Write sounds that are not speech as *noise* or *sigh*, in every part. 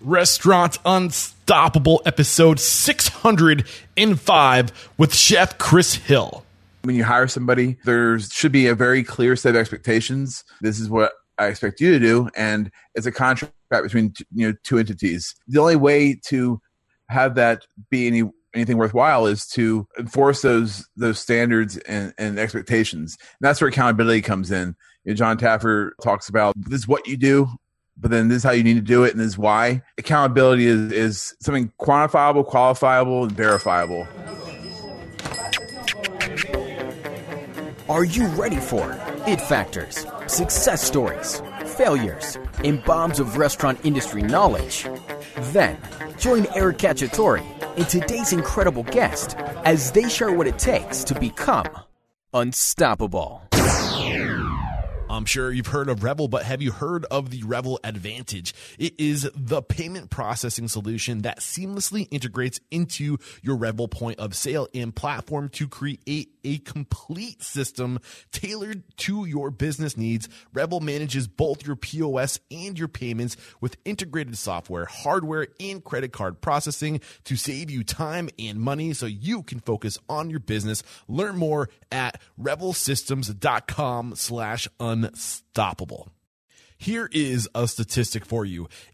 Restaurant Unstoppable, episode 605 with Chef Chris Hill. When you hire somebody, there should be a very clear set of expectations. This is what I expect you to do, and it's a contract between you know two entities. The only way to have that be any anything worthwhile is to enforce those those standards and, and expectations. And that's where accountability comes in. You know, Jon Taffer talks about this is what you do, but then this is how you need to do it and this is why. Accountability is, is something quantifiable, qualifiable, and verifiable. Are you ready for it factors, success stories, failures, and bombs of restaurant industry knowledge? Then join Eric Cacciatore and today's incredible guest as they share what it takes to become unstoppable. I'm sure you've heard of Revel, but have you heard of the Revel Advantage? It is the payment processing solution that seamlessly integrates into your Revel point of sale and platform to create a complete system tailored to your business needs. Revel manages both your POS and your payments with integrated software, hardware, and credit card processing to save you time and money so you can focus on your business. Learn more at revelsystems.com slash unstoppable. Here is a statistic for you.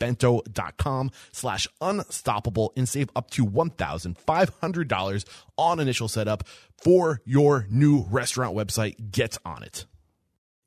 bento.com slash unstoppable and save up to $1,500 on initial setup for your new restaurant website. Get on it.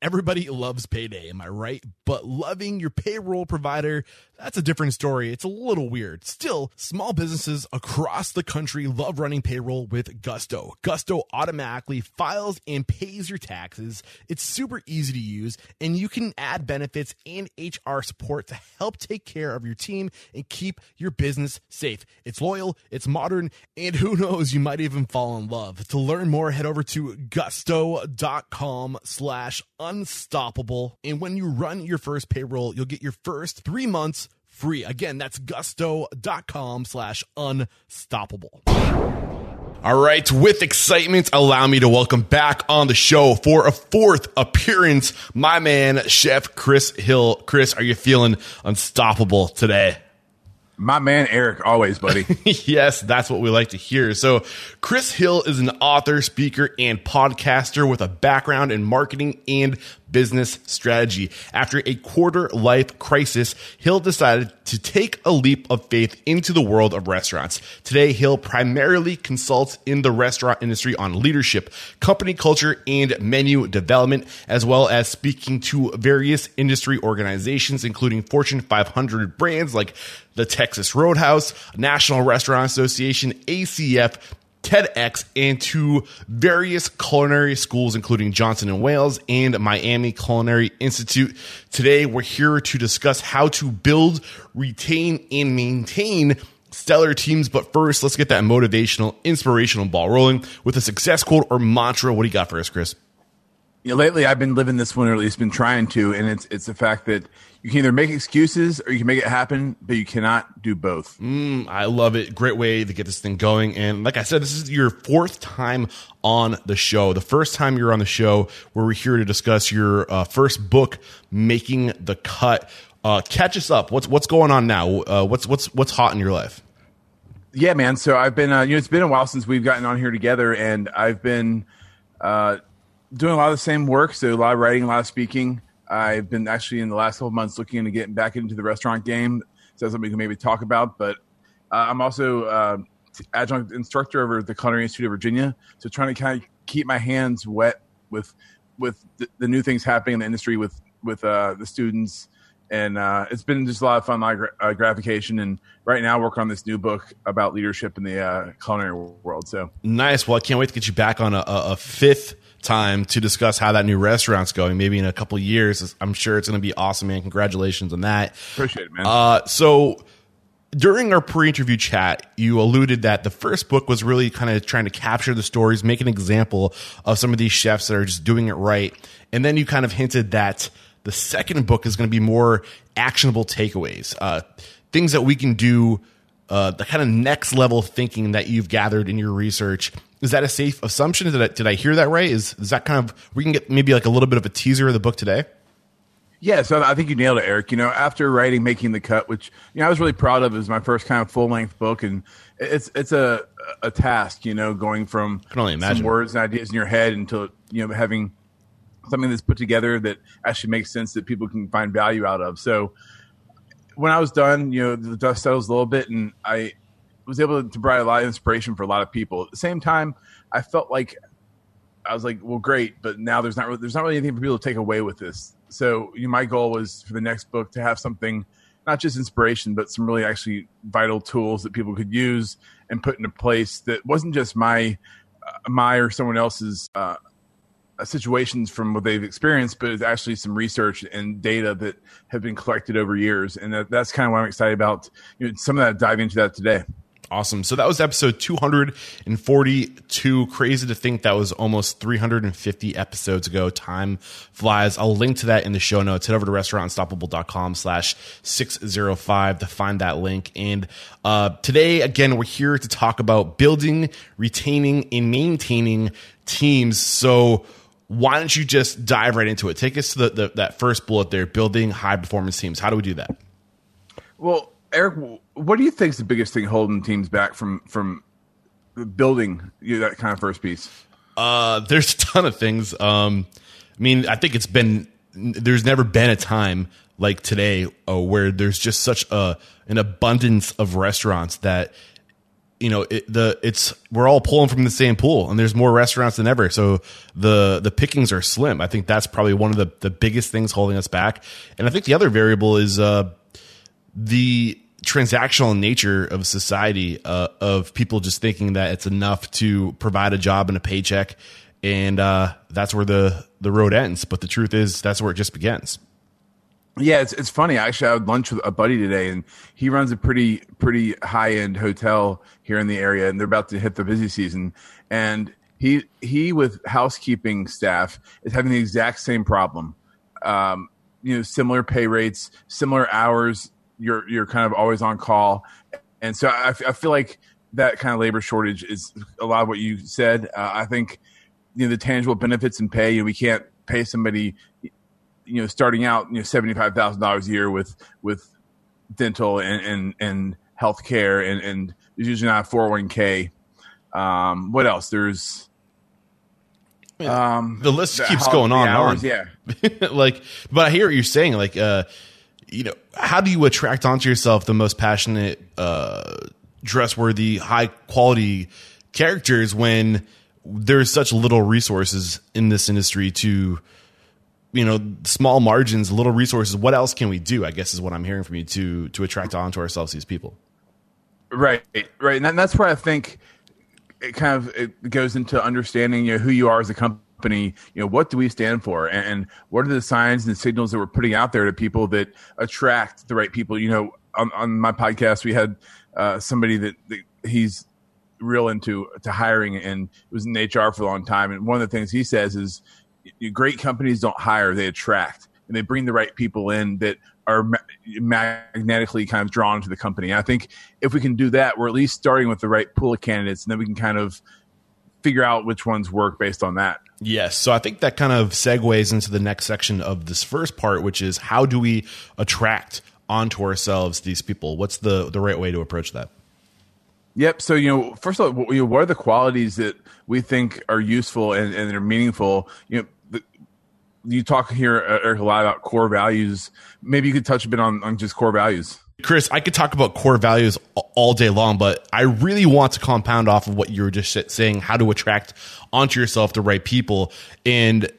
Everybody loves payday, am I right? But loving your payroll provider, that's a different story. It's a little weird. Still, small businesses across the country love running payroll with Gusto. Gusto automatically files and pays your taxes. It's super easy to use, and you can add benefits and HR support to help take care of your team and keep your business safe. It's loyal, it's modern, and who knows, you might even fall in love. To learn more, head over to gusto.com slash unstoppable. And when you run your first payroll, you'll get your first three months free. Again, that's gusto.com slash unstoppable. All right, with excitement, allow me to welcome back on the show for a fourth appearance, my man, Chef Chris Hill. Chris, are you feeling unstoppable today? My man Eric, always, buddy. *laughs* yes, that's what we like to hear. So, Chris Hill is an author, speaker, and podcaster with a background in marketing and business strategy. After a quarter life crisis, Hill decided to take a leap of faith into the world of restaurants. Today, Hill primarily consults in the restaurant industry on leadership, company culture, and menu development, as well as speaking to various industry organizations, including Fortune 500 brands like the Texas Roadhouse, National Restaurant Association, ACF, TEDx and to various culinary schools, including Johnson and Wales and Miami Culinary Institute. Today, we're here to discuss how to build, retain, and maintain stellar teams. But first, let's get that motivational, inspirational ball rolling with a success quote or mantra. What do you got for us, Chris? You know, lately, I've been living this one, or at least been trying to, and it's it's the fact that you can either make excuses or you can make it happen, but you cannot do both. Mm, I love it. Great way to get this thing going. And like I said, this is your fourth time on the show. The first time you're on the show, where we're here to discuss your uh, first book, Making the Cut. Uh, catch us up. What's what's going on now? Uh, what's what's what's hot in your life? Yeah, man. So I've been, uh, you know, it's been a while since we've gotten on here together, and I've been uh, doing a lot of the same work. So a lot of writing, a lot of speaking. I've been actually in the last couple months looking into getting back into the restaurant game. So that's something we can maybe talk about. But uh, I'm also uh, adjunct instructor over at the Culinary Institute of Virginia. So trying to kind of keep my hands wet with with the, the new things happening in the industry with with uh, the students. And uh, it's been just a lot of fun, lot uh, gratification. And right now, working on this new book about leadership in the uh, culinary world. So nice. Well, I can't wait to get you back on a, a fifth time to discuss how that new restaurant's going. Maybe in a couple years, I'm sure it's going to be awesome, man. Congratulations on that. Appreciate it, man. Uh, so during our pre-interview chat, you alluded that the first book was really kind of trying to capture the stories, make an example of some of these chefs that are just doing it right, and then you kind of hinted that the second book is going to be more actionable takeaways, uh, things that we can do, uh, the kind of next level thinking that you've gathered in your research. Is that a safe assumption? Did I, did I hear that right? Is, is that kind of we can get maybe like a little bit of a teaser of the book today? Yeah, so I think you nailed it, Eric. You know, after writing "Making the Cut," which you know I was really proud of, it was my first kind of full length book, and it's it's a a task. You know, going from I can only imagine. some words and ideas in your head until you know having something that's put together that actually makes sense that people can find value out of. So when I was done, you know, the dust settles a little bit, and I was able to provide a lot of inspiration for a lot of people. At the same time, I felt like I was like, well, great, but now there's not really, there's not really anything for people to take away with this. So you know, my goal was for the next book to have something, not just inspiration, but some really actually vital tools that people could use and put into place that wasn't just my uh, my or someone else's uh, situations from what they've experienced, but it's actually some research and data that have been collected over years, and that, that's kind of what I'm excited about. You know, some of that dive into that today. Awesome. So that was episode 242. Crazy to think that was almost 350 episodes ago. Time flies. I'll link to that in the show notes. Head over to restaurantunstoppable.com slash 605 to find that link. And uh, today, again, we're here to talk about building, retaining, and maintaining teams. So why don't you just dive right into it? Take us to the, the that first bullet there, building high performance teams. How do we do that? Well, Eric, what do you think is the biggest thing holding teams back from from building you know, that kind of first piece? Uh, there's a ton of things. Um, I mean, I think it's been there's never been a time like today uh, where there's just such a an abundance of restaurants that you know it, the it's we're all pulling from the same pool and there's more restaurants than ever so the the pickings are slim i think that's probably one of the the biggest things holding us back and i think the other variable is uh the transactional nature of society uh, of people just thinking that it's enough to provide a job and a paycheck and uh, that's where the the road ends. But the truth is that's where it just begins. Yeah it's, it's funny. I actually i had lunch with a buddy today and he runs a pretty pretty high end hotel here in the area and they're about to hit the busy season. And he he with housekeeping staff is having the exact same problem. Um, you know similar pay rates similar hours you're you're kind of always on call, and so I, I feel like that kind of labor shortage is a lot of what you said. Uh, I think you know the tangible benefits and pay. You know, we can't pay somebody you know starting out you know seventy five thousand dollars a year with with dental and and, and health care and and there's usually not a four hundred oh one k. Um, what else? There's um, the list keeps going on hours, on. Yeah, *laughs* like, but I hear what you're saying. Like, uh, you know, how do you attract onto yourself the most passionate, uh, dress-worthy, high-quality characters when there's such little resources in this industry to, you know, small margins, little resources. What else can we do? I guess is what I'm hearing from you to to attract onto ourselves these people. Right, right, and that's where I think it kind of it goes into understanding you know, who you are as a company company, you know, what do we stand for, and, what are the signs and signals that we're putting out there to people that attract the right people? You know, on, on my podcast, we had uh, somebody that, that he's real into to hiring and was in HR for a long time. And one of the things he says is, great companies don't hire; they attract, and they bring the right people in that are magnetically kind of drawn to the company. I think if we can do that, we're at least starting with the right pool of candidates, and then we can kind of figure out which ones work based on that. Yes. So I think that kind of segues into the next section of this first part, which is how do we attract onto ourselves these people? What's the, the right way to approach that? Yep. So, you know, first of all, what are the qualities that we think are useful and, and are meaningful? You know, the, you talk here uh, Eric, a lot about core values. Maybe you could touch a bit on, on just core values. Chris, I could talk about core values all day long, but I really want to compound off of what you were just saying, how to attract onto yourself the right people. And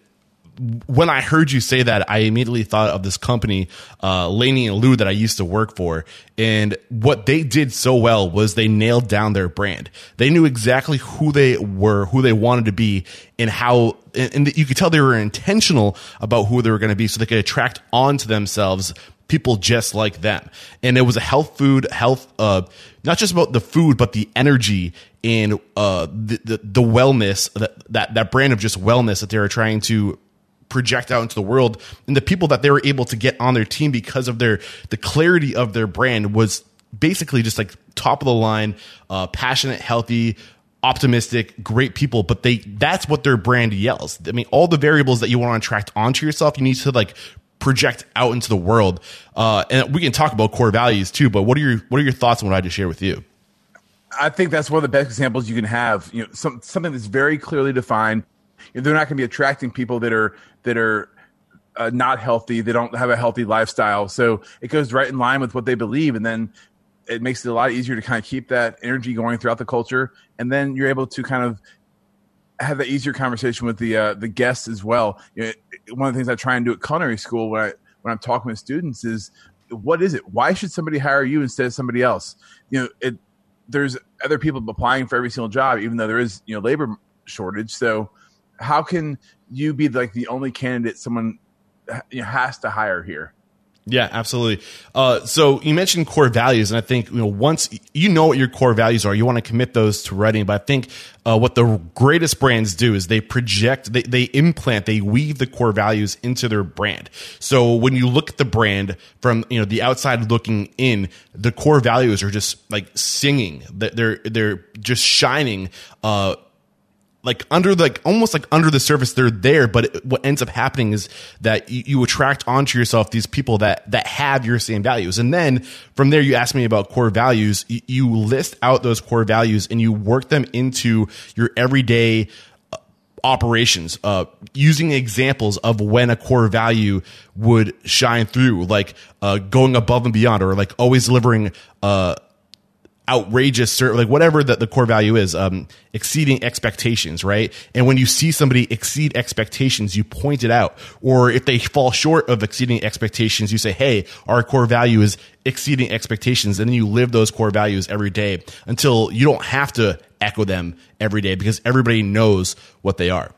when I heard you say that, I immediately thought of this company, uh, Laney and Lou, that I used to work for. And what they did so well was they nailed down their brand. They knew exactly who they were, who they wanted to be, and how, and you could tell they were intentional about who they were going to be so they could attract onto themselves people just like them. And it was a health food, health, uh, not just about the food, but the energy and uh, the, the, the wellness that, that that brand of just wellness that they were trying to project out into the world. And the people that they were able to get on their team because of their the clarity of their brand was basically just like top of the line uh, passionate healthy optimistic great people. But they that's what their brand yells. I mean all the variables that you want to attract onto yourself you need to like project out into the world uh, and we can talk about core values too but what are your what are your thoughts on what i just shared with you I think that's one of the best examples you can have. You know, some, something that's very clearly defined. They're not going to be attracting people that are that are uh, not healthy. They don't have a healthy lifestyle. So it goes right in line with what they believe, and then it makes it a lot easier to kind of keep that energy going throughout the culture. And then you're able to kind of have that easier conversation with the uh, the guests as well. You know, one of the things I try and do at culinary school when I when I'm talking with students is what is it? Why should somebody hire you instead of somebody else? You know, it there's other people applying for every single job, even though there is you know labor shortage. So how can you be like the only candidate someone has to hire here? Yeah, absolutely. Uh, so you mentioned core values, and I think you know once you know what your core values are, you want to commit those to writing. But I think uh, what the greatest brands do is they project, they, they implant, they weave the core values into their brand. So when you look at the brand from you know the outside looking in, the core values are just like singing. They're they're just shining. Uh, like under like almost like under the surface they're there but it, what ends up happening is that you, you, attract onto yourself these people that that have your same values. And then from there you ask me about core values. You, you list out those core values and you work them into your everyday uh, operations uh, using examples of when a core value would shine through like uh, going above and beyond or like always delivering uh, outrageous like whatever the core value is um exceeding expectations right? And when you see somebody exceed expectations you point it out. Or if they fall short of exceeding expectations you say hey our core value is exceeding expectations. And then you live those core values every day until you don't have to echo them every day because everybody knows what they are.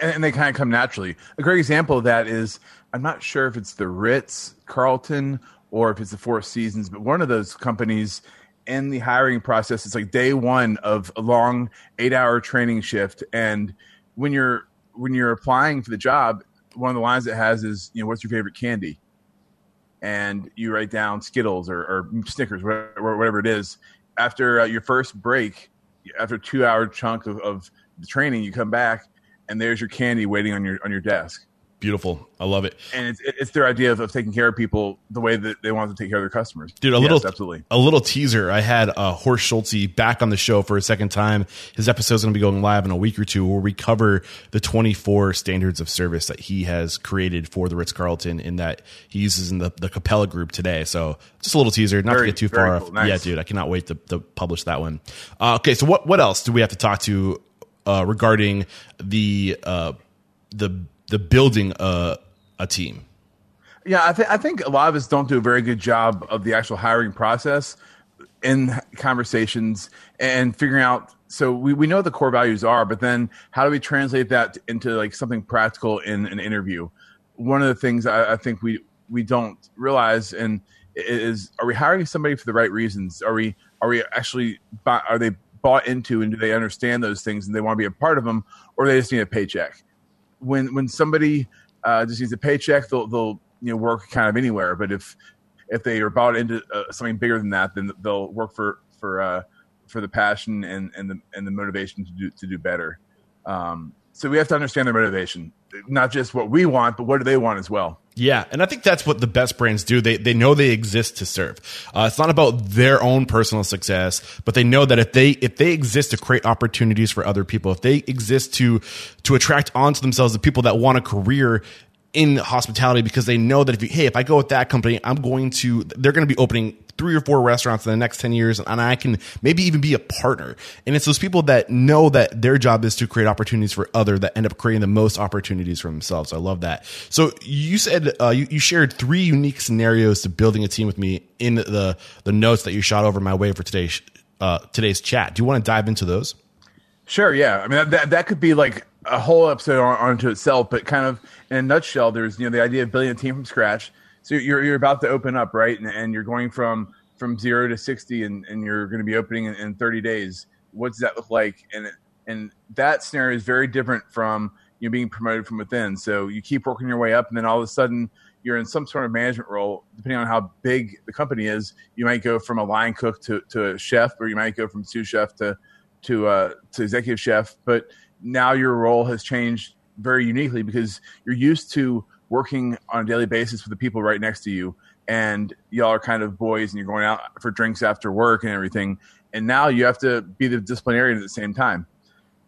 And, they kind of come naturally. A great example of that is i'm not sure if it's the ritz carlton or if it's the four seasons but one of those companies in the hiring process it's like day one of a long eight hour training shift. And when you're when you're applying for the job one of the lines it has is you know what's your favorite candy? And you write down skittles or, or snickers whatever, whatever, it is. After uh, your first break after a two hour chunk of, of the training you come back and there's your candy waiting on your on your desk Beautiful. I love it. And it's, it's their idea of, of, taking care of people the way that they want to take care of their customers. Dude, a yes, little absolutely. A little teaser. I had uh, Horst Schulze back on the show for a second time. His episode is going to be going live in a week or two where we cover the 24 standards of service that he has created for the Ritz Carlton in that he uses in the, the Capella group today. So just a little teaser, not very, to get too far cool. off. Nice. Yeah, dude, I cannot wait to, to publish that one. Uh, okay, so what, what else do we have to talk to uh, regarding the uh, the the building a a team. Yeah, I, th- I think a lot of us don't do a very good job of the actual hiring process in conversations and figuring out. So we, we know the core values are, but then how do we translate that into like something practical in an interview? One of the things I, I think we we don't realize and is are we hiring somebody for the right reasons? Are we are we actually are they bought into and do they understand those things and they want to be a part of them, or they just need a paycheck? When when somebody uh, just needs a paycheck, they'll they'll you know work kind of anywhere. But if if they are bought into uh, something bigger than that, then they'll work for for uh, for the passion and and the and the motivation to do to do better. Um, so we have to understand their motivation, not just what we want, but what do they want as well. Yeah, and I think that's what the best brands do. They they know they exist to serve. Uh, it's not about their own personal success, but they know that if they if they exist to create opportunities for other people, if they exist to to attract onto themselves the people that want a career in hospitality because they know that if you, hey, if I go with that company, I'm going to, they're going to be opening three or four restaurants in the next 10 years and I can maybe even be a partner. And it's those people that know that their job is to create opportunities for other that end up creating the most opportunities for themselves. I love that. So you said, uh, you, you shared three unique scenarios to building a team with me in the, the notes that you shot over my way for today's, uh, today's chat. Do you want to dive into those? Sure. Yeah. I mean, that, that could be like a whole episode on, onto itself, but kind of in a nutshell, there's you know the idea of building a team from scratch. so you're you're about to open up, right? And, and you're going from from zero to sixty, and, and you're going to be opening in, in thirty days. What does that look like? And and that scenario is very different from you know, being promoted from within. So you keep working your way up, and then all of a sudden you're in some sort of management role. Depending on how big the company is, you might go from a line cook to, to a chef, or you might go from sous chef to to uh, to executive chef. But now your role has changed very uniquely because you're used to working on a daily basis with the people right next to you, and y'all are kind of boys, and you're going out for drinks after work and everything. And now you have to be the disciplinarian at the same time.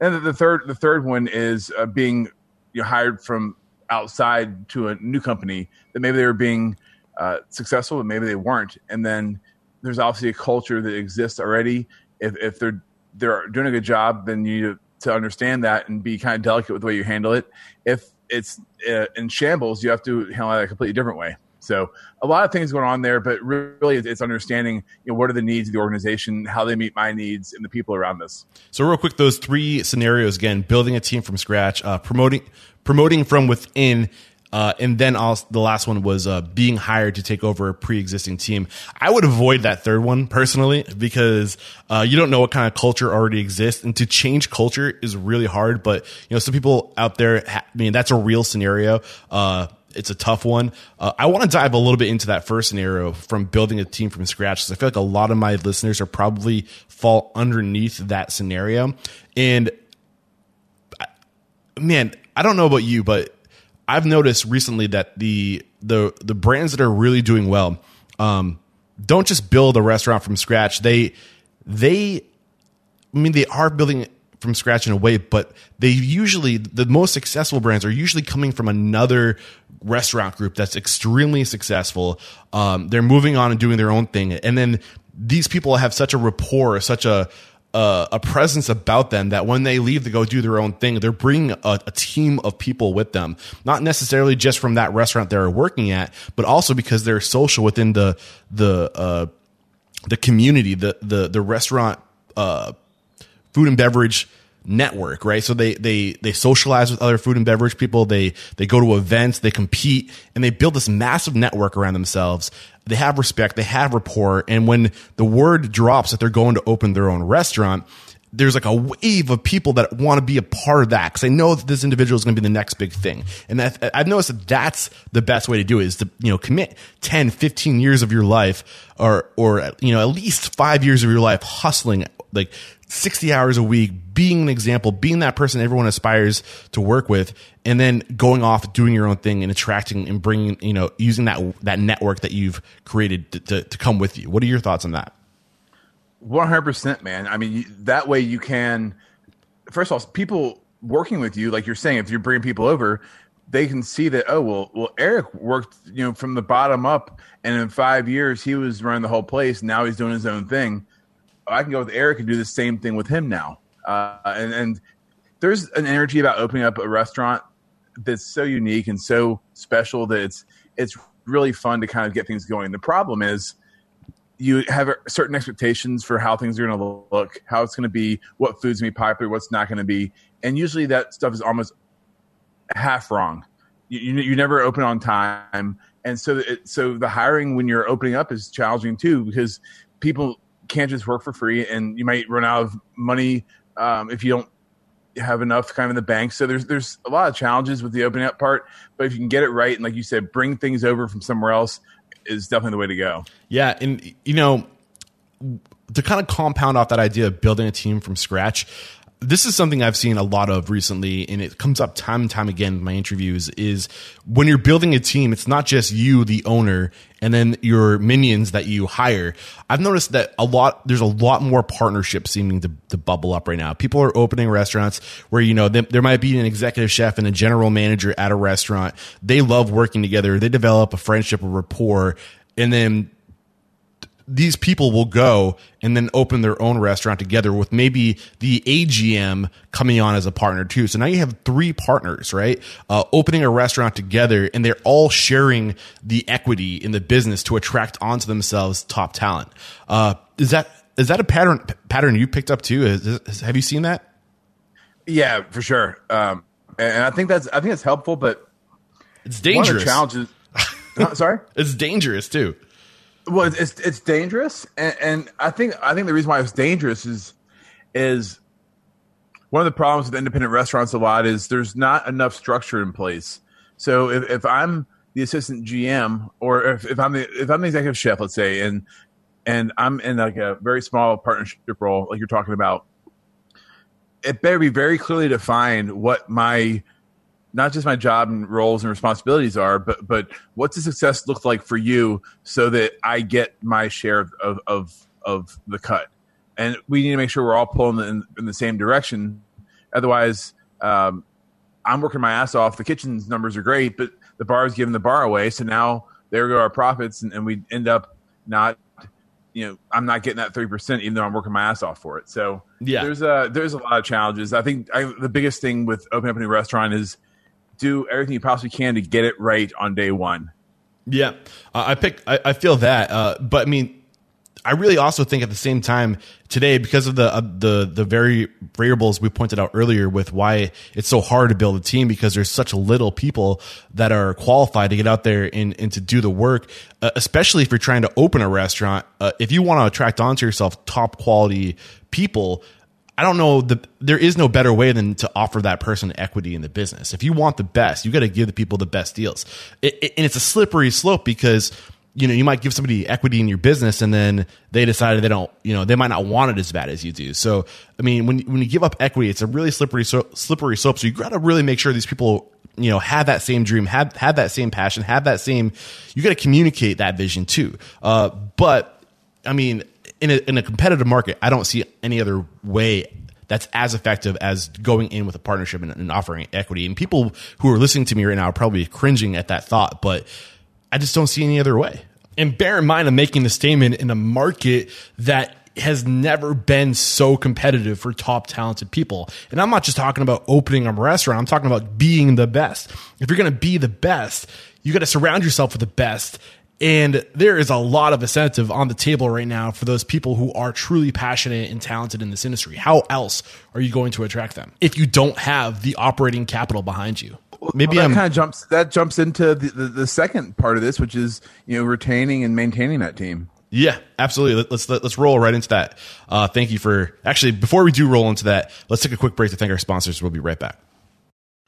And the third, the third one is uh, being you know, hired from outside to a new company that maybe they were being uh, successful, but maybe they weren't. And then there's obviously a culture that exists already. If, if they're they're doing a good job, then you need to understand that and be kind of delicate with the way you handle it. If it's uh, in shambles, you have to handle it a completely different way. So a lot of things going on there, but really it's understanding you know, what are the needs of the organization, how they meet my needs, and the people around us. So real quick, those three scenarios again: building a team from scratch, uh, promoting promoting from within. Uh, and then also the last one was uh, being hired to take over a pre-existing team. I would avoid that third one personally because uh, you don't know what kind of culture already exists, and to change culture is really hard. But you know, some people out there, I mean, that's a real scenario. Uh, it's a tough one. Uh, I want to dive a little bit into that first scenario from building a team from scratch because I feel like a lot of my listeners are probably fall underneath that scenario. And man, I don't know about you, but I've noticed recently that the the the brands that are really doing well um, don't just build a restaurant from scratch. They they I mean they are building from scratch in a way, but they usually the most successful brands are usually coming from another restaurant group that's extremely successful. Um, they're moving on and doing their own thing, and then these people have such a rapport, such a a, a presence about them that when they leave to go do their own thing, they're bringing a, a, team of people with them, not necessarily just from that restaurant they're working at, but also because they're social within the the uh, the community, the the the restaurant uh, food and beverage network, right? So they they they socialize with other food and beverage people. They they go to events, they compete, and they build this massive network around themselves. They have respect, they have rapport, and when the word drops that they're going to open their own restaurant, there's like a wave of people that want to be a part of that because they know that this individual is going to be the next big thing. And I've noticed that that's the best way to do it is to, you know, commit 10, 15 years of your life or, or, you know, at least five years of your life hustling like 60 hours a week, being an example, being that person everyone aspires to work with, and then going off doing your own thing and attracting and bringing, you know, using that that network that you've created to, to, to come with you. What are your thoughts on that? 100%, man. I mean, that way you can, first of all, people working with you, like you're saying, if you're bringing people over, they can see that, oh, well, well, Eric worked, you know, from the bottom up, and in five years, he was running the whole place. Now he's doing his own thing I can go with Eric and do the same thing with him now. Uh, and, and there's an energy about opening up a restaurant that's so unique and so special that it's it's really fun to kind of get things going. The problem is you have certain expectations for how things are going to look, how it's going to be, what food's going to be popular, what's not going to be, and usually that stuff is almost half wrong. You, you, you never open on time, and so it, so the hiring when you're opening up is challenging too because people can't just work for free, and you might run out of money um, if you don't have enough kind of in the bank. So there's there's a lot of challenges with the opening up part, but if you can get it right and like you said, bring things over from somewhere else is definitely the way to go. Yeah, and you know, to kind of compound off that idea of building a team from scratch, this is something I've seen a lot of recently, and it comes up time and time again in my interviews. Is when you're building a team, it's not just you, the owner, and then your minions that you hire. I've noticed that a lot. There's a lot more partnerships seeming to, to bubble up right now. People are opening restaurants where you know they, there might be an executive chef and a general manager at a restaurant. They love working together. They develop a friendship, a rapport, and then these people will go and then open their own restaurant together with maybe the AGM coming on as a partner too. So now you have three partners, right? Uh, opening a restaurant together and they're all sharing the equity in the business to attract onto themselves top talent. Uh, is that, is that a pattern, pattern you picked up too? Is, is, have you seen that? Yeah, for sure. Um, and I think that's, I think it's helpful, but it's dangerous. challenges. *laughs* sorry, it's dangerous too. Well, it's it's, dangerous, and, and I think I think the reason why it's dangerous is is one of the problems with independent restaurants a lot is there's not enough structure in place. So if, if I'm the assistant GM or if, if I'm the if I'm the executive chef, let's say, and and I'm in like a very small partnership role, like you're talking about, it better be very clearly defined what my not just my job and roles and responsibilities are, but but what's the success look like for you so that I get my share of of of the cut. And we need to make sure we're all pulling in, in the same direction. Otherwise, um, I'm working my ass off. The kitchen's numbers are great, but the bar is giving the bar away. So now there go our profits, and, and we end up not, you know, I'm not getting that three percent, even though I'm working my ass off for it. So yeah, there's a there's a lot of challenges. I think I, the biggest thing with opening up a new restaurant is do everything you possibly can to get it right on day one. Yeah, I pick. I, I feel that, uh, but I mean, I really also think at the same time today, because of the uh, the the very variables we pointed out earlier, with why it's so hard to build a team because there's such little people that are qualified to get out there and, and to do the work. Uh, especially if you're trying to open a restaurant, uh, if you want to attract onto yourself top quality people, I don't know the there is no better way than to offer that person equity in the business. If you want the best, you got to give the people the best deals. It, it, and it's a slippery slope because you know, you might give somebody equity in your business and then they decided they don't, you know, they might not want it as bad as you do. So, I mean, when, when you give up equity, it's a really slippery, so, slippery slope. So you got to really make sure these people, you know, have that same dream, have, have that same passion, have that same, you got to communicate that vision too. Uh, but I mean, in a, in a competitive market, I don't see any other way that's as effective as going in with a partnership and, and offering equity. And people who are listening to me right now are probably cringing at that thought, but I just don't see any other way. And bear in mind, I'm making the statement in a market that has never been so competitive for top talented people. And I'm not just talking about opening a restaurant. I'm talking about being the best. If you're going to be the best, you got to surround yourself with the best. And there is a lot of incentive on the table right now for those people who are truly passionate and talented in this industry. How else are you going to attract them if you don't have the operating capital behind you? maybe well, that kind of jumps that jumps into the, the, the second part of this, which is you know retaining and maintaining that team. Yeah, absolutely. Let's let's roll right into that. Uh, thank you for actually before we do roll into that, let's take a quick break to thank our sponsors. We'll be right back.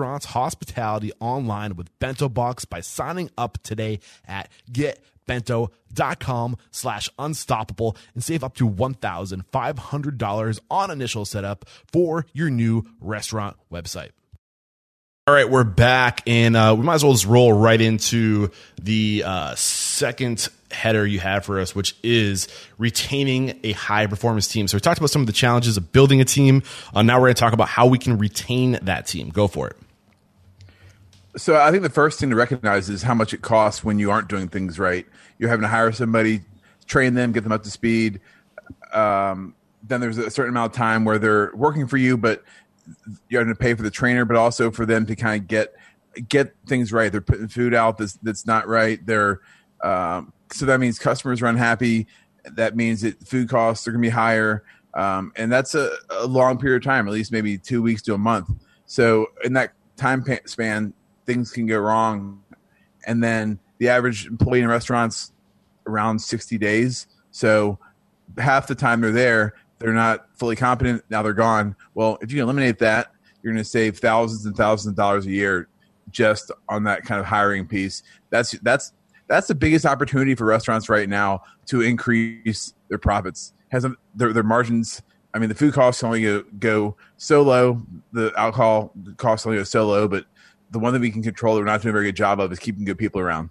restaurants hospitality online with Bento Box by signing up today at getbento.com slash unstoppable and save up to $1,500 on initial setup for your new restaurant website. All right, we're back, and uh, we might as well just roll right into the uh, second header you have for us, which is retaining a high performance team. So we talked about some of the challenges of building a team. Uh, now we're going to talk about how we can retain that team. Go for it. So I think the first thing to recognize is how much it costs when you aren't doing things right. You're having to hire somebody, train them, get them up to speed. Um, then there's a certain amount of time where they're working for you, but you're going to pay for the trainer, but also for them to kind of get get things right. They're putting food out that's that's not right. They're um, so that means customers are unhappy. That means that food costs are going to be higher, um, and that's a, a long period of time, at least maybe two weeks to a month. So in that time span, things can go wrong. And then the average employee in restaurants around 60 days. So half the time they're there, they're not fully competent. Now they're gone. Well, if you eliminate that, you're going to save thousands and thousands of dollars a year just on that kind of hiring piece. That's that's that's the biggest opportunity for restaurants right now to increase their profits. Has their their margins. I mean, the food costs only go, go so low. The alcohol costs only go so low, but the one that we can control that we're not doing a very good job of is keeping good people around.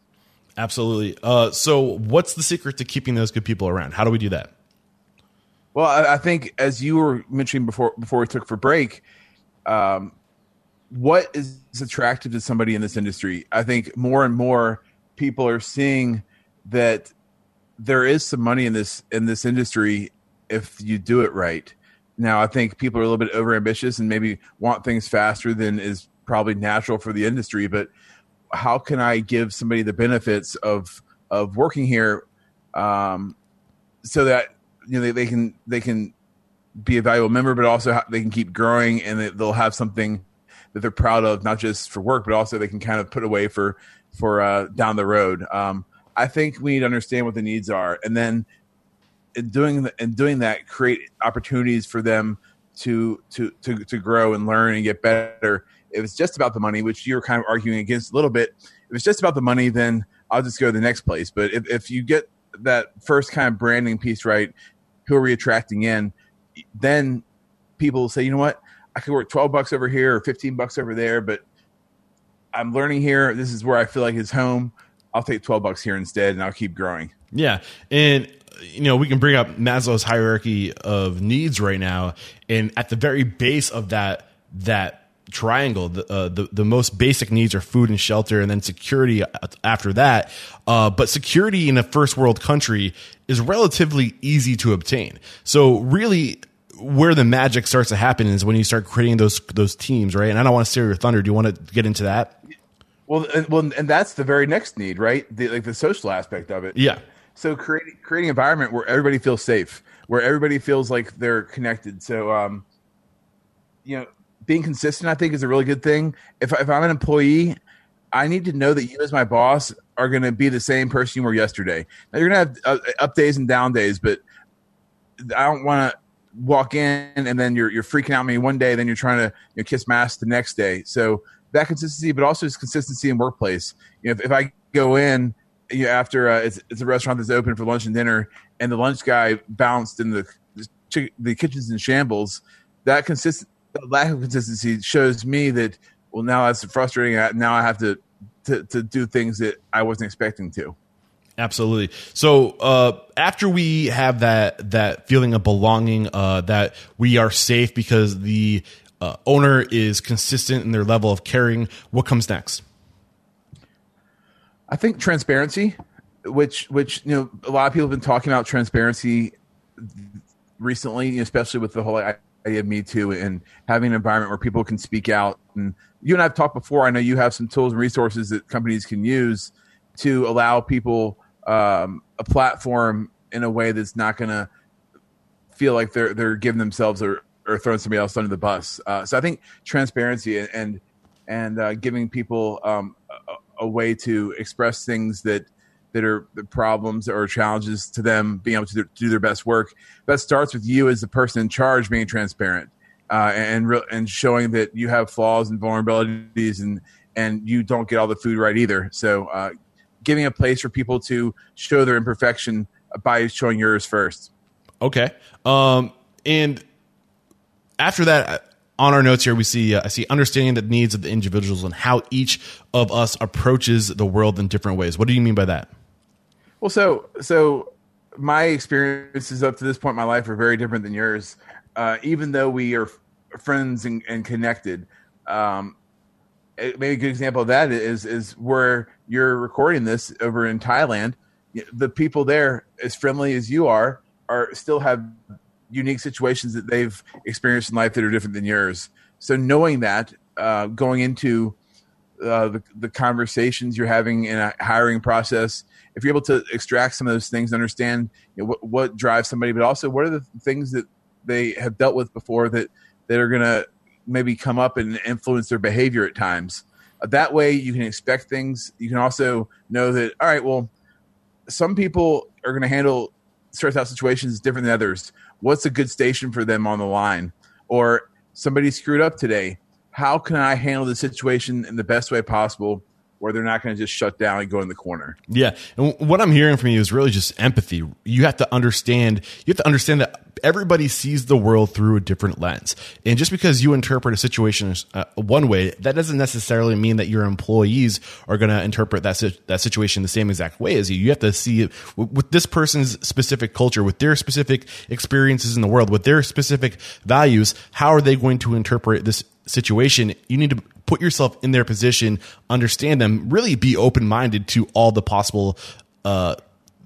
Absolutely. Uh, so, what's the secret to keeping those good people around? How do we do that? Well, I, I think as you were mentioning before before we took for break, um, what is attractive to somebody in this industry? I think more and more people are seeing that there is some money in this in this industry if you do it right. Now, I think people are a little bit overambitious and maybe want things faster than is probably natural for the industry. But how can I give somebody the benefits of of working here, um, so that you know they, they can they can be a valuable member, but also they can keep growing and they'll have something that they're proud of, not just for work, but also they can kind of put away for for uh, down the road. Um, I think we need to understand what the needs are, and then in doing the, in doing that, create opportunities for them to to to to grow and learn and get better. If it's just about the money, which you're kind of arguing against a little bit, if it's just about the money, then I'll just go to the next place. But if, if you get that first kind of branding piece right, who are we attracting in? Then people will say, you know what, I could work 12 bucks over here or 15 bucks over there, but I'm learning here. This is where I feel like it's home. I'll take 12 bucks here instead and I'll keep growing. Yeah. And you know, we can bring up Maslow's hierarchy of needs right now, and at the very base of that that triangle, the uh, the, the most basic needs are food and shelter, and then security after that. Uh, but security in a first world country is relatively easy to obtain. So really, where the magic starts to happen is when you start creating those those teams, right? And I don't want to steal your thunder. Do you want to get into that? Well, and, well, and that's the very next need, right? The, like the social aspect of it. Yeah. So creating creating environment where everybody feels safe, where everybody feels like they're connected. So, um, you know, being consistent, I think, is a really good thing. If if I'm an employee, I need to know that you, as my boss, are going to be the same person you were yesterday. Now, you're going to have uh, up days and down days, but I don't want to walk in and then you're you're freaking out me one day, then you're trying to you know, kiss my ass the next day. So that consistency, but also just consistency in workplace. You know, if, if I go in you know, after uh, it's, it's a restaurant that's open for lunch and dinner, and the lunch guy bounced in the the kitchen's in shambles, that consistent lack of consistency shows me that well now that's frustrating. Now I have to to, to do things that I wasn't expecting to. Absolutely. So uh, after we have that that feeling of belonging, uh, that we are safe because the uh, owner is consistent in their level of caring, what comes next? I think transparency, which which you know a lot of people have been talking about transparency recently, especially with the whole idea of Me Too and having an environment where people can speak out. And you and I've talked before. I know you have some tools and resources that companies can use to allow people um, a platform in a way that's not going to feel like they're they're giving themselves or, or throwing somebody else under the bus. Uh, so I think transparency and and uh, giving people um, a, a, way to express things that that are the problems or challenges to them, being able to do, do their best work. That starts with you as the person in charge being transparent uh, and re- and showing that you have flaws and vulnerabilities and and you don't get all the food right either. So uh, giving a place for people to show their imperfection by showing yours first. Okay. Um, and after that, uh, on our notes here, we see uh, I see understanding the needs of the individuals and how each of us approaches the world in different ways. What do you mean by that? Well, so so my experiences up to this point in my life are very different than yours. Uh, even though we are friends and, and connected, um, maybe a good example of that is is where you're recording this over in Thailand. The people there, as friendly as you are, are still have unique situations that they've experienced in life that are different than yours. So knowing that, uh, going into uh, the, the conversations you're having in a hiring process, if you're able to extract some of those things, understand you know, what, what drives somebody, but also what are the things that they have dealt with before that that are going to maybe come up and influence their behavior at times. Uh, that way, you can expect things. You can also know that all right, well, some people are going to handle stress out situations different than others. What's a good station for them on the line? Or somebody screwed up today. How can I handle the situation in the best way possible where they're not going to just shut down and go in the corner. Yeah. And what I'm hearing from you is really just empathy. You have to understand, you have to understand that everybody sees the world through a different lens. And just because you interpret a situation uh, one way, that doesn't necessarily mean that your employees are going to interpret that, that situation the same exact way as you. You have to see it with this person's specific culture, with their specific experiences in the world, with their specific values. How are they going to interpret this situation? You need to put yourself in their position, understand them, really be open minded to all the possible uh,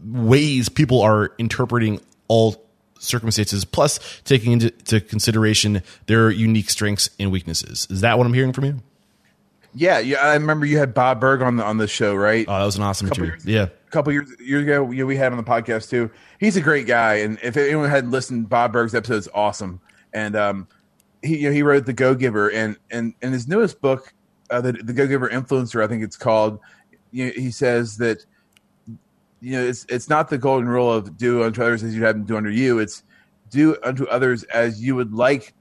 ways people are interpreting all circumstances, plus taking into consideration their unique strengths and weaknesses. Is that what I'm hearing from you? Yeah, yeah. I remember you had Bob Burg on the on the show, right? Oh, that was an awesome interview. Years, yeah, a couple years years ago, you know, we had him on the podcast too. He's a great guy, and if anyone hadn't listened, Bob Burg's episode is awesome. And um, he you know, he wrote the Go Giver, and and in his newest book, uh, the the Go Giver Influencer, I think it's called. You know, he says that you know it's it's not the golden rule of do unto others as you have them do unto you. It's do unto others as you would like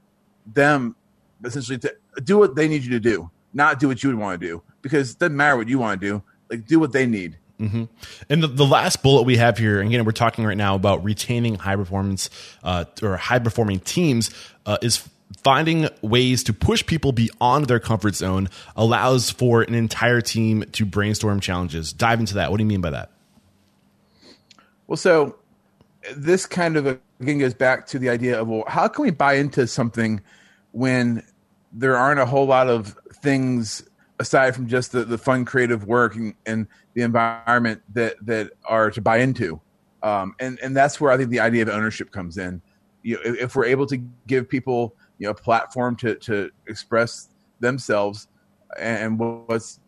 them, essentially to do what they need you to do, not do what you would want to do, because it doesn't matter what you want to do. Like do what they need. Mm-hmm. And the, the, last bullet we have here, and again, we're talking right now about retaining high performance uh, or high performing teams, uh, is finding ways to push people beyond their comfort zone allows for an entire team to brainstorm challenges. Dive into that. What do you mean by that? Well, so this kind of again goes back to the idea of well, how can we buy into something when there aren't a whole lot of things aside from just the, the fun creative work and, and the environment that that are to buy into um, and and that's where I think the idea of ownership comes in. You know, if, if we're able to give people you know platform to to express themselves and what's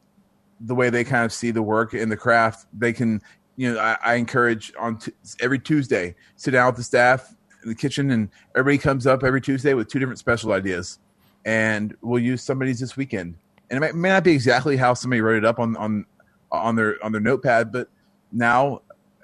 the way they kind of see the work in the craft they can you know i, I encourage on t- every tuesday sit down with the staff in the kitchen and everybody comes up every tuesday with two different special ideas. And we'll use somebody's this weekend. And it may, may not be exactly how somebody wrote it up on on on their on their notepad but now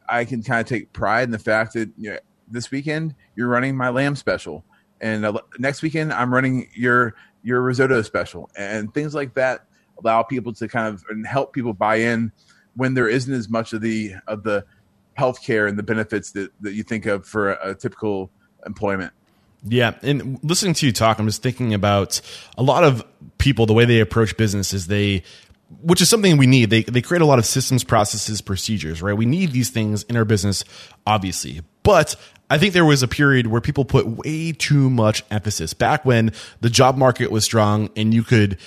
i can kind of take pride in the fact that you know, this weekend you're running my lamb special and uh, next weekend I'm running your your risotto special and things like that allow people to kind of and help people buy in when there isn't as much of the of the healthcare and the benefits that, that you think of for a, a typical employment. Yeah, and listening to you talk, I'm just thinking about a lot of people. The way they approach business is they which is something we need. They they create a lot of systems, processes, procedures, right? We need these things in our business, obviously. But I think there was a period where people put way too much emphasis back when the job market was strong and you could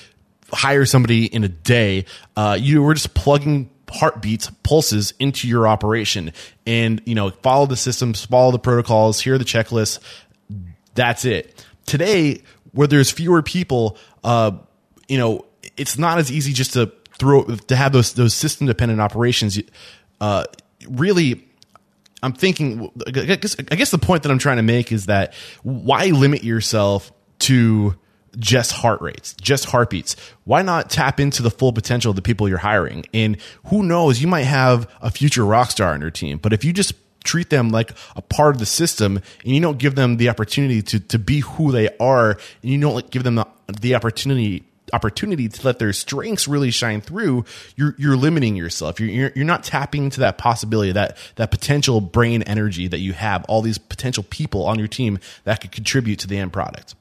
hire somebody in a day. Uh, you were just plugging heartbeats, pulses into your operation, and you know follow the systems, follow the protocols. Here are the checklists. That's it. Today, where there's fewer people, uh, you know, it's not as easy just to throw to have those those system dependent operations. Uh, really I'm thinking, I guess, the point that I'm trying to make is that why limit yourself to just heart rates, just heartbeats? Why not tap into the full potential of the people you're hiring? And who knows, you might have a future rock star on your team, but if you just treat them like a part of the system and you don't give them the opportunity to, to be who they are and you don't give them the, the opportunity opportunity to let their strengths really shine through, you're you're limiting yourself. You're you're, you're not tapping into that possibility, that that potential brain energy that you have, all these potential people on your team that could contribute to the end product.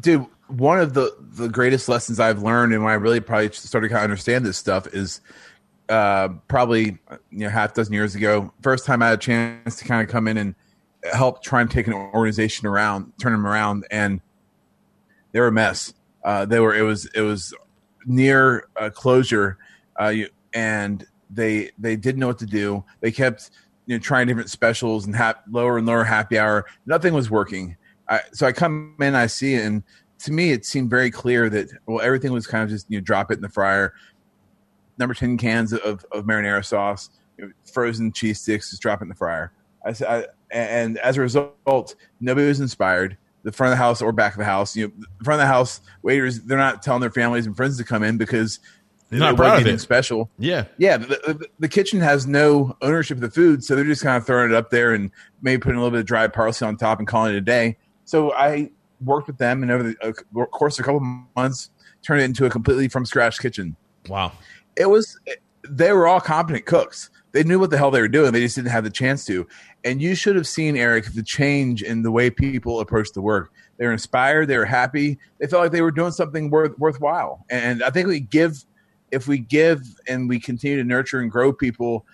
Dude, one of the the greatest lessons I've learned, and when I really probably started to kind of understand this stuff, is uh, probably you know half dozen years ago. First time I had a chance to kind of come in and help try and take an organization around, turn them around, and they were a mess. Uh, they were it was it was near a closure, uh, and they they didn't know what to do. They kept you know trying different specials and hap, lower and lower happy hour. Nothing was working. I, so I come in, I see and to me it seemed very clear that well everything was kind of just you know drop it in the fryer. Number ten cans of, of marinara sauce, you know, frozen cheese sticks, just drop it in the fryer. I, I and as a result, nobody was inspired the front of the house or back of the house. You know, the front of the house waiters they're not telling their families and friends to come in because they're not proud of it. Special, yeah, yeah. The, the, kitchen has no ownership of the food, so they're just kind of throwing it up there and maybe putting a little bit of dried parsley on top and calling it a day. So I worked with them, and over the uh, course of a couple months, turned it into a completely from scratch kitchen. Wow! it was they were all competent cooks. They knew what the hell they were doing. They just didn't have the chance to. And you should have seen Eric the change in the way people approach the work. They were inspired. They were happy. They felt like they were doing something worth worthwhile. And I think we give, if we give and we continue to nurture and grow people,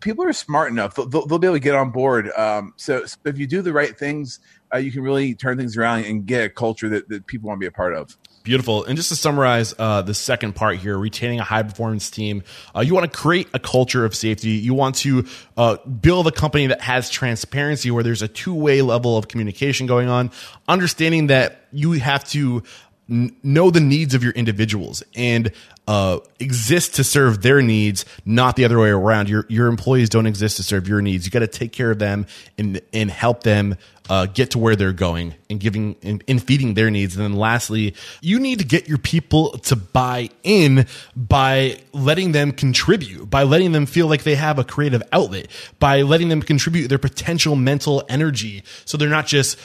people are smart enough. They'll, they'll, they'll be able to get on board. Um, so, so, if you do the right things, uh, you can really turn things around and get a culture that, that people want to be a part of. Beautiful. And just to summarize uh, the second part here, retaining a high performance team, uh, you want to create a culture of safety. You want to uh, build a company that has transparency where there's a two way level of communication going on, understanding that you have to know the needs of your individuals and uh, exist to serve their needs, not the other way around. Your your employees don't exist to serve your needs. You got to take care of them and and help them uh, get to where they're going and giving and, and, feeding their needs. And then lastly, you need to get your people to buy in by letting them contribute, by letting them feel like they have a creative outlet, by letting them contribute their potential mental energy, so they're not just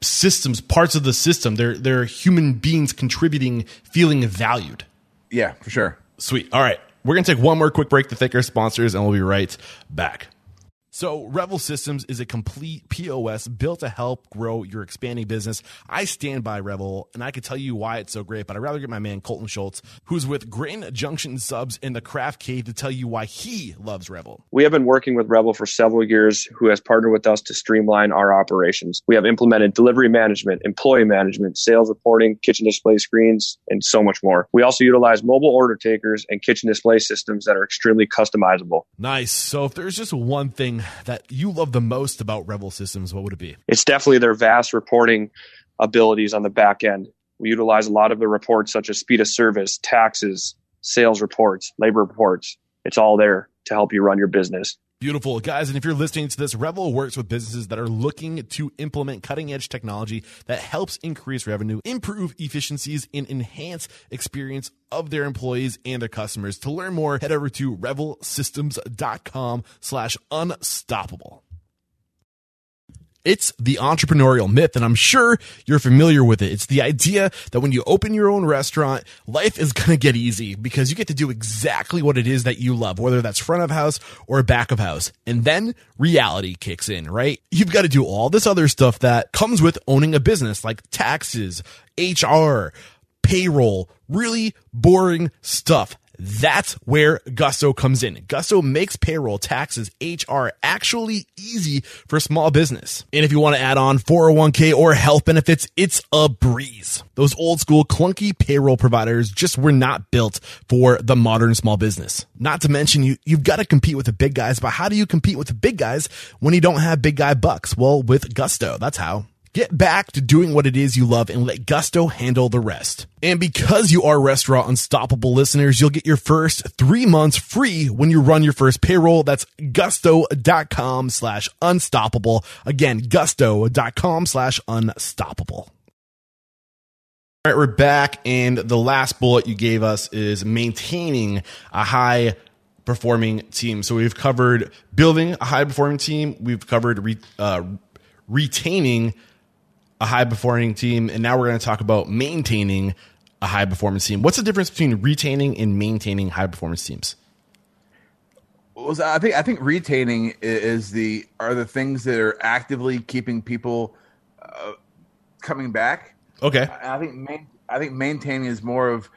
systems, parts of the system. They're they're human beings contributing, feeling valued. Yeah, for sure. Sweet. All right. We're going to take one more quick break to thank our sponsors, and we'll be right back. So, Revel Systems is a complete POS built to help grow your expanding business. I stand by Revel, and I can tell you why it's so great, but I'd rather get my man Colton Schultz, who's with Grain Junction Subs in the Craft Cave, to tell you why he loves Revel. We have been working with Revel for several years, who has partnered with us to streamline our operations. We have implemented delivery management, employee management, sales reporting, kitchen display screens, and so much more. We also utilize mobile order takers and kitchen display systems that are extremely customizable. Nice. So, if there's just one thing that you love the most about Revel Systems, what would it be? It's definitely their vast reporting abilities on the back end. We utilize a lot of the reports such as speed of service, taxes, sales reports, labor reports. It's all there to help you run your business. Beautiful, guys. And if you're listening to this, Revel works with businesses that are looking to implement cutting edge technology that helps increase revenue, improve efficiencies, and enhance experience of their employees and their customers. To learn more, head over to revelsystems.com slash unstoppable. It's the entrepreneurial myth, and I'm sure you're familiar with it. It's the idea that when you open your own restaurant, life is going to get easy because you get to do exactly what it is that you love, whether that's front of house or back of house. And then reality kicks in, right? You've got to do all this other stuff that comes with owning a business like taxes, HR, payroll, really boring stuff that's where Gusto comes in. Gusto makes payroll, taxes, HR actually easy for small business. And if you want to add on 401k or health benefits, it's a breeze. Those old school clunky payroll providers just were not built for the modern small business. Not to mention you, you've got to compete with the big guys, but how do you compete with the big guys when you don't have big guy bucks? Well, with Gusto, that's how. Get back to doing what it is you love and let Gusto handle the rest. And because you are Restaurant Unstoppable listeners, you'll get your first three months free when you run your first payroll. That's gusto.com slash unstoppable. Again, gusto.com slash unstoppable. All right, we're back. And the last bullet you gave us is maintaining a high performing team. So we've covered building a high performing team. We've covered re, uh, retaining a high performing team, and now we're going to talk about maintaining a high performance team. What's the difference between retaining and maintaining high performance teams? Well, I think I think retaining is the are the things that are actively keeping people uh, coming back. Okay, I think main, I think maintaining is more of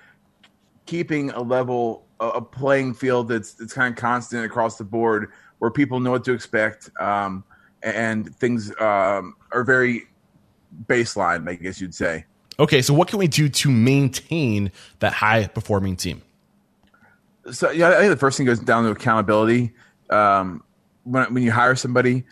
keeping a level a playing field that's that's kind of constant across the board where people know what to expect um, and things um, are very baseline, I guess you'd say. Okay, so what can we do to maintain that high performing team? So yeah, I think the first thing goes down to accountability. Um, when when you hire somebody,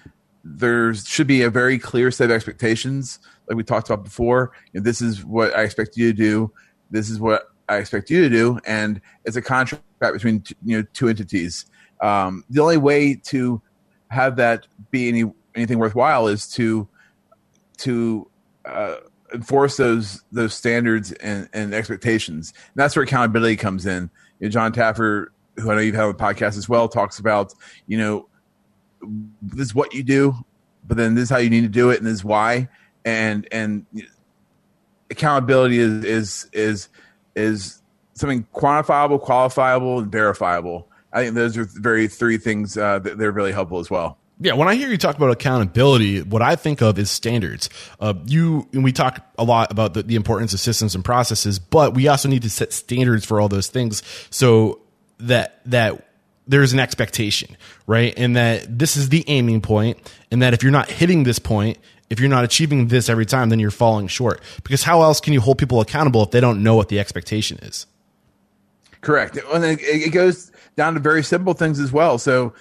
there should be a very clear set of expectations, like we talked about before. You know, this is what I expect you to do. This is what I expect you to do, and it's a contract between you know two entities. Um, the only way to have that be any anything worthwhile is to to uh, enforce those those standards and, and expectations. And that's where accountability comes in. You know, Jon Taffer, who I know you've had on the podcast as well, talks about you know this is what you do, but then this is how you need to do it, and this is why. And and accountability is is is is something quantifiable, qualifiable, and verifiable. I think those are very three things uh, that they're really helpful as well. Yeah, when I hear you talk about accountability, what I think of is standards. Uh, you and we talk a lot about the, the importance of systems and processes, but we also need to set standards for all those things so that that there's an expectation, right? And that this is the aiming point, and that if you're not hitting this point, if you're not achieving this every time, then you're falling short. Because how else can you hold people accountable if they don't know what the expectation is? Correct. And it goes down to very simple things as well. So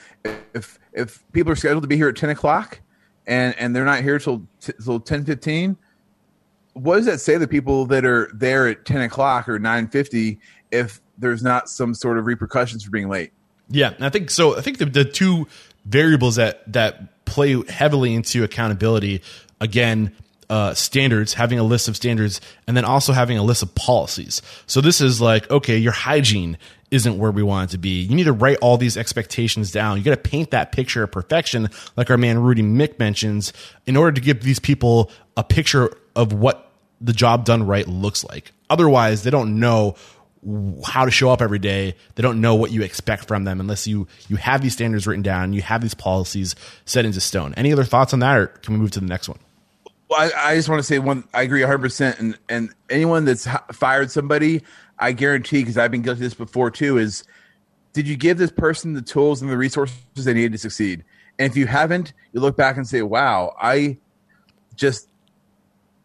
if if people are scheduled to be here at ten o'clock and and they're not here till till ten fifteen, what does that say to people that are there at ten o'clock or nine fifty if there's not some sort of repercussions for being late? Yeah, I think so. I think the, the two variables that that play heavily into accountability again uh, standards, having a list of standards, and then also having a list of policies. So this is like, okay, your hygiene isn't where we want it to be. You need to write all these expectations down. You got to paint that picture of perfection, like our man Rudy Miick mentions, in order to give these people a picture of what the job done right looks like. Otherwise, they don't know how to show up every day. They don't know what you expect from them unless you you have these standards written down, you have these policies set into stone. Any other thoughts on that, or can we move to the next one? Well, I, I just want to say one. I agree 100. percent And and anyone that's fired somebody, I guarantee because I've been guilty of this before too. Is did you give this person the tools and the resources they needed to succeed? And if you haven't, you look back and say, "Wow, I just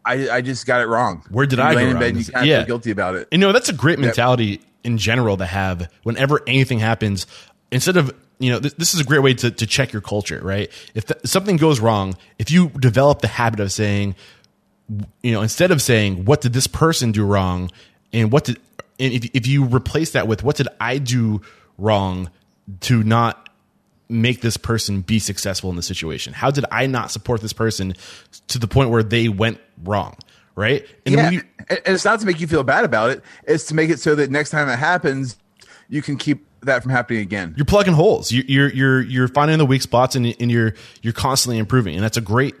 I, I just got it wrong. Where did I go in bed? You can't yeah. feel guilty about it. You know that's a great mentality yep. in general to have. Whenever anything happens, instead of you know this, this is a great way to to check your culture, right? If th- something goes wrong, if you develop the habit of saying, you know, instead of saying what did this person do wrong, and what did and if if you replace that with what did I do wrong to not make this person be successful in the situation? How did I not support this person to the point where they went wrong? Right. And, yeah, you, and it's not to make you feel bad about it. It's to make it so that next time it happens, you can keep that from happening again. You're plugging holes. You're you're you're finding the weak spots, and, and you're you're constantly improving, and that's a great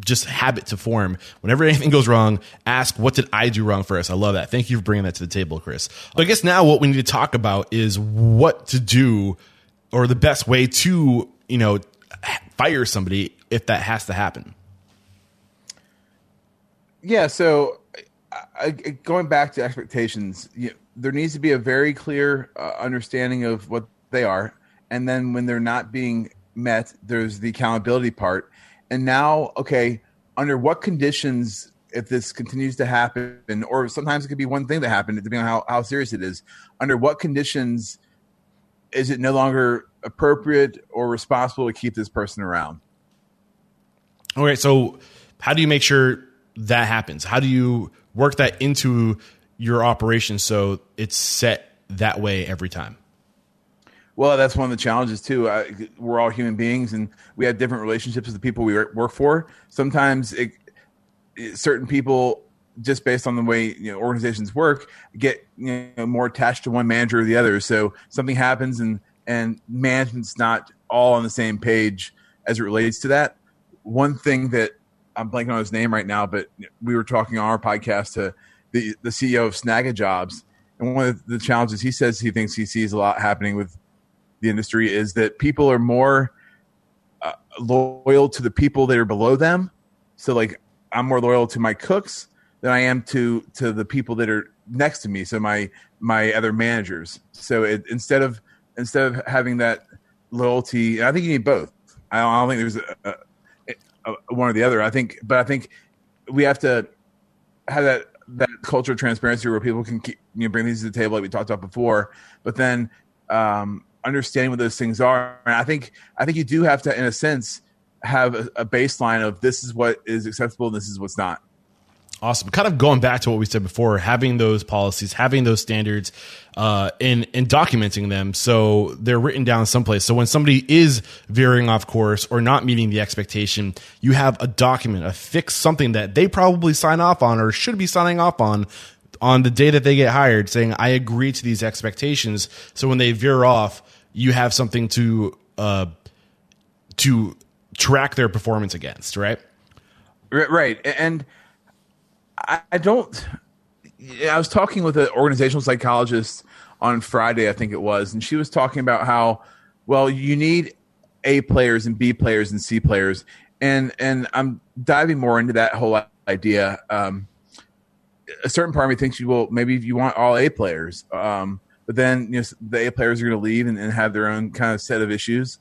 just habit to form. Whenever anything goes wrong, ask what did I do wrong first. I love that. Thank you for bringing that to the table, Chris. But I guess now what we need to talk about is what to do or the best way to you know fire somebody if that has to happen yeah so I, going back to expectations you there needs to be a very clear uh, understanding of what they are and then when they're not being met there's the accountability part and now okay under what conditions if this continues to happen or sometimes it could be one thing that happened depending on how, how serious it is under what conditions is it no longer appropriate or responsible to keep this person around? All right. So, how do you make sure that happens? How do you work that into your operation so it's set that way every time? Well, that's one of the challenges too. I, we're all human beings, and we have different relationships with the people we work for. Sometimes, it, it, certain people, just based on the way you know, organizations work, get you know, more attached to one manager or the other. So something happens, and and management's not all on the same page as it relates to that. One thing that I'm blanking on his name right now, but we were talking on our podcast to the the CEO of Snagajobs, and one of the challenges he says he thinks he sees a lot happening with the industry is that people are more uh, loyal to the people that are below them. So, like, I'm more loyal to my cooks than I am to to the people that are next to me. So my my other managers. So it, instead of instead of having that loyalty, I think you need both. I don't, I don't think there's a, a, a, one or the other. I think, but I think we have to have that that culture of transparency where people can keep, you know, bring these to the table like we talked about before, but then um, understanding what those things are. And I think I think you do have to, in a sense, have a, a baseline of this is what is acceptable and this is what's not. Awesome. Kind of going back to what we said before, having those policies, having those standards, uh, and and documenting them so they're written down someplace. So when somebody is veering off course or not meeting the expectation, you have a document, a fix, something that they probably sign off on or should be signing off on on the day that they get hired, saying I agree to these expectations. So when they veer off, you have something to uh, to track their performance against, right? Right, and I don't. I was talking with an organizational psychologist on Friday, I think it was, and she was talking about how well you need A players and B players and C players, and and I'm diving more into that whole idea. Um, a certain part of me thinks you will maybe you want all A players, um, but then you know the A players are going to leave and, and, have their own kind of set of issues.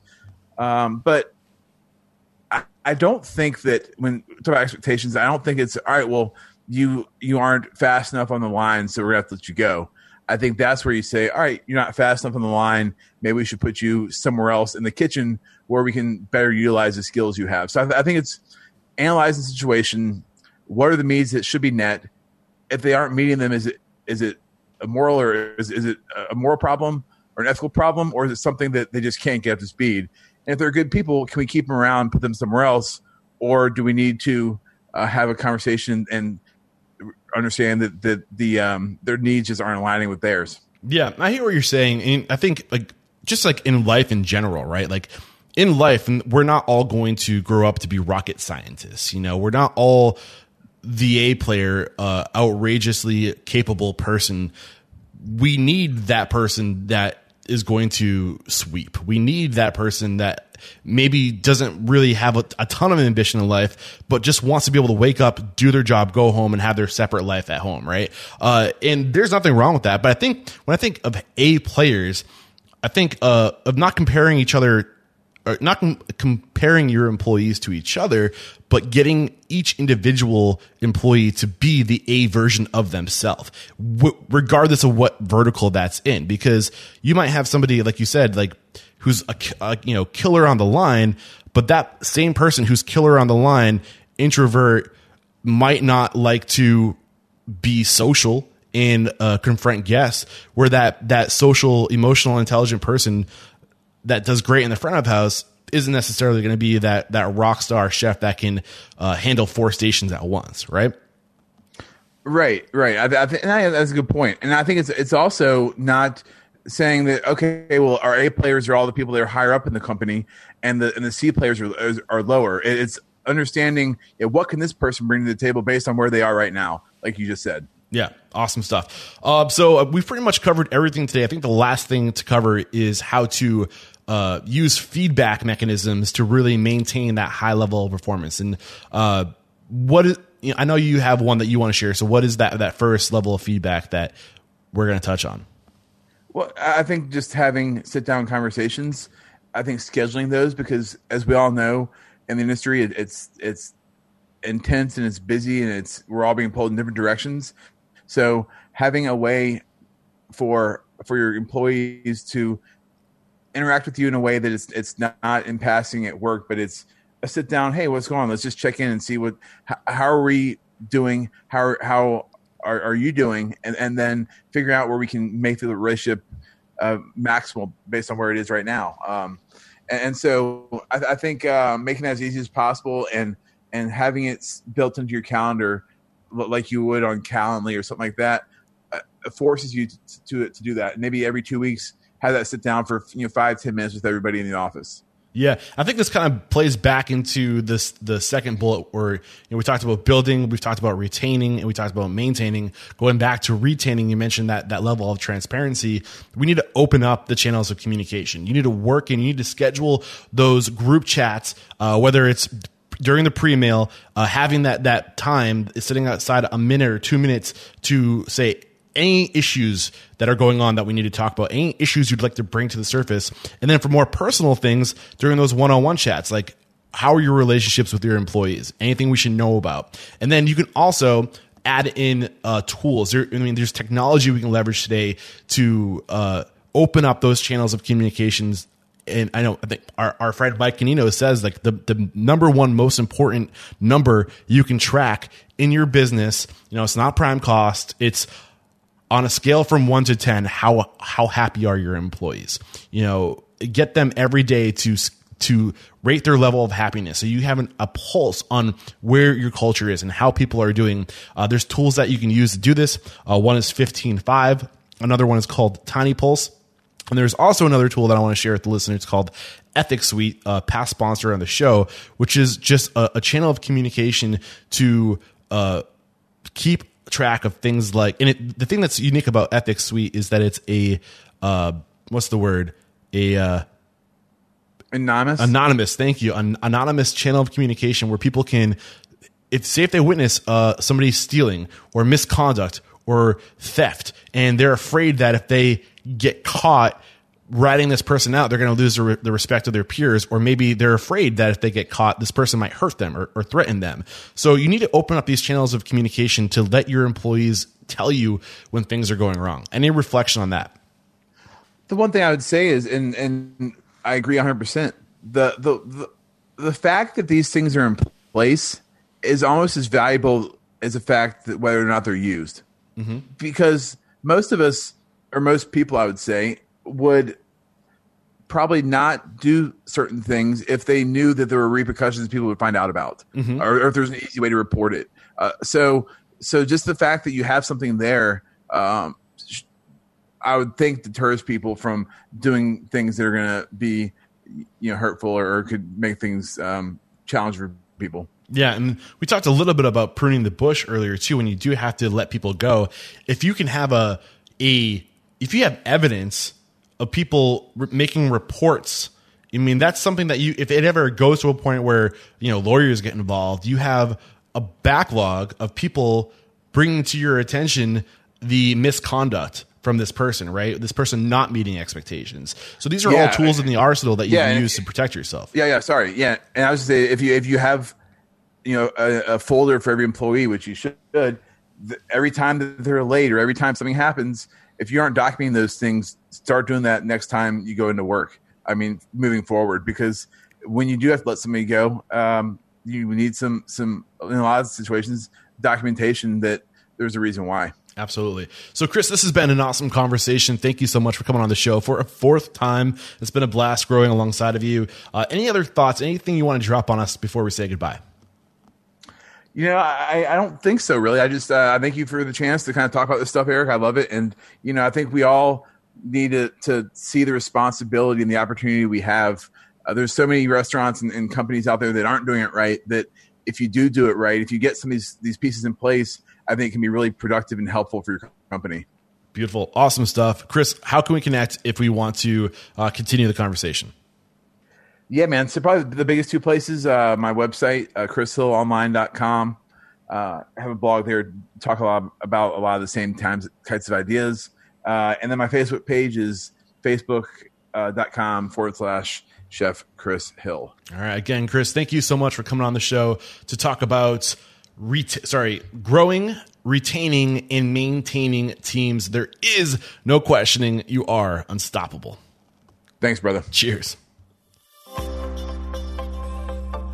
Um, but I, I don't think that when talk about expectations, I don't think it's all right. Well, you you aren't fast enough on the line, so we're gonna have to let you go. I think that's where you say, all right, you're not fast enough on the line. Maybe we should put you somewhere else in the kitchen where we can better utilize the skills you have. So I, th- I think it's analyze the situation. What are the needs that should be met? If they aren't meeting them, is it is it a moral or is, is it a moral problem or an ethical problem, or is it something that they just can't get up to speed? And if they're good people, can we keep them around, put them somewhere else, or do we need to uh, have a conversation and understand that that the um, their needs just aren't aligning with theirs. Yeah, I hear what you're saying, and I think like just like in life in general, right? Like in life, and we're not all going to grow up to be rocket scientists. You know, we're not all the A player, uh, outrageously capable person. We need that person that is going to sweep. We need that person that maybe doesn't really have a, a, ton of ambition in life, but just wants to be able to wake up, do their job, go home, and have their separate life at home, right? Uh, and there's nothing wrong with that. But I think when I think of A players, I think uh, of not comparing each other not com- comparing your employees to each other, but getting each individual employee to be the A version of themselves, w- regardless of what vertical that's in. Because you might have somebody, like you said, like who's a, a you know killer on the line, but that same person who's killer on the line, introvert, might not like to be social and uh, confront guests. Where that that social, emotional, intelligent person that does great in the front of house isn't necessarily going to be that that rock star chef that can uh, handle four stations at once, right? Right, right. I, I think that's a good point. and I think it's it's also not saying that okay, well, our A players are all the people that are higher up in the company, and the and the C players are are lower. It's understanding know, what can this person bring to the table based on where they are right now, like you just said. Yeah, awesome stuff. Uh, so uh, we've pretty much covered everything today. I think the last thing to cover is how to uh, use feedback mechanisms to really maintain that high level of performance. And uh, what is, you know, I know you have one that you want to share. So what is that that first level of feedback that we're going to touch on? Well, I think just having sit down conversations. I think scheduling those because, as we all know, in the industry, it, it's it's intense and it's busy and it's we're all being pulled in different directions. So having a way for for your employees to interact with you in a way that it's it's not, in passing at work, but it's a sit down. Hey, what's going on? Let's just check in and see what how, are we doing? How how are, are you doing? And and then figure out where we can make the relationship uh, maximal based on where it is right now. Um, and, and, so I, I think uh, making that as easy as possible and and having it built into your calendar like you would on Calendly or something like that uh, forces you to, to to do that. Maybe every two weeks, have that sit down for you know five ten minutes with everybody in the office. Yeah, I think this kind of plays back into this the second bullet where you know, we talked about building, we've talked about retaining, and we talked about maintaining. Going back to retaining, you mentioned that that level of transparency. We need to open up the channels of communication. You need to work and you need to schedule those group chats, uh, whether it's during the pre-meal, uh, having that that time sitting outside a minute or two minutes to say, any issues that are going on that we need to talk about, any issues you'd like to bring to the surface. And then for more personal things during those one on one chats, like how are your relationships with your employees? Anything we should know about? And then you can also add in uh, tools. There, I mean, there's technology we can leverage today to uh, open up those channels of communications. And I know I think our, our friend Mike Canino says like the, the number one most important number you can track in your business, you know, it's not prime cost. It's on a scale from one to 10, how, how happy are your employees? You know, get them every day to, to rate their level of happiness. So you have an, a pulse on where your culture is and how people are doing. Uh, there's tools that you can use to do this. Uh, one is 15Five. Another one is called Tiny Pulse. And there's also another tool that I want to share with the listeners called Ethics Suite, uh, past sponsor on the show, which is just a, a channel of communication to uh, keep track of things like, and it, the thing that's unique about Ethics Suite is that it's a, uh, what's the word? A, uh, Anonymous. anonymous thank you an anonymous channel of communication where people can if say if they witness uh, somebody stealing or misconduct or theft and they're afraid that if they get caught ratting this person out they're going to lose the, re- the respect of their peers or maybe they're afraid that if they get caught this person might hurt them or, or threaten them. So you need to open up these channels of communication to let your employees tell you when things are going wrong. Any reflection on that? The one thing I would say is, and and I agree 100. percent the, the the the fact that these things are in place is almost as valuable as the fact that whether or not they're used, mm-hmm. because most of us or most people, I would say, would probably not do certain things if they knew that there were repercussions people would find out about, or, or if there's an easy way to report it. Uh, so so just the fact that you have something there. Um, I would think deters people from doing things that are going to be, you know, hurtful or, or could make things um, challenge for people. Yeah, and we talked a little bit about pruning the bush earlier too. When you do have to let people go, if you can have a a if you have evidence of people re- making reports, I mean that's something that you if it ever goes to a point where you know lawyers get involved, you have a backlog of people bringing to your attention the misconduct from this person, right? This person not meeting expectations. So these are Yeah, all tools in the arsenal that you yeah, can use to protect yourself. Yeah, yeah. Sorry. Yeah, and I was gonna say if you if you have, you know, a, a folder for every employee, which you should, th- every time that they're late or every time something happens, if you aren't documenting those things, start doing that next time you go into work. I mean, moving forward, because when you do have to let somebody go, um, you need some some in a lot of situations documentation that there's a reason why. Absolutely. So, Chris, this has been an awesome conversation. Thank you so much for coming on the show for a fourth time. It's been a blast growing alongside of you. Uh, any other thoughts? Anything you want to drop on us before we say goodbye? You know, I, I don't think so, really. I just uh, I thank you for the chance to kind of talk about this stuff, Eric. I love it, and you know, I think we all need to to see the responsibility and the opportunity we have. Uh, there's so many restaurants and, and companies out there that aren't doing it right. That if you do do it right, if you get some of these these pieces in place, I think it can be really productive and helpful for your company. Beautiful. Awesome stuff. Chris, how can we connect if we want to uh, continue the conversation? Yeah, man. So probably the biggest two places, uh, my website, uh, chrishillonline.com. Uh, I have a blog there, talk a lot about a lot of the same times, types of ideas. Uh, and then my Facebook page is facebook.com forward slash chef Chris Hill. All right. Again, Chris, thank you so much for coming on the show to talk about ret- sorry, growing, retaining, and maintaining teams. There is no questioning you are unstoppable. Thanks, brother. Cheers.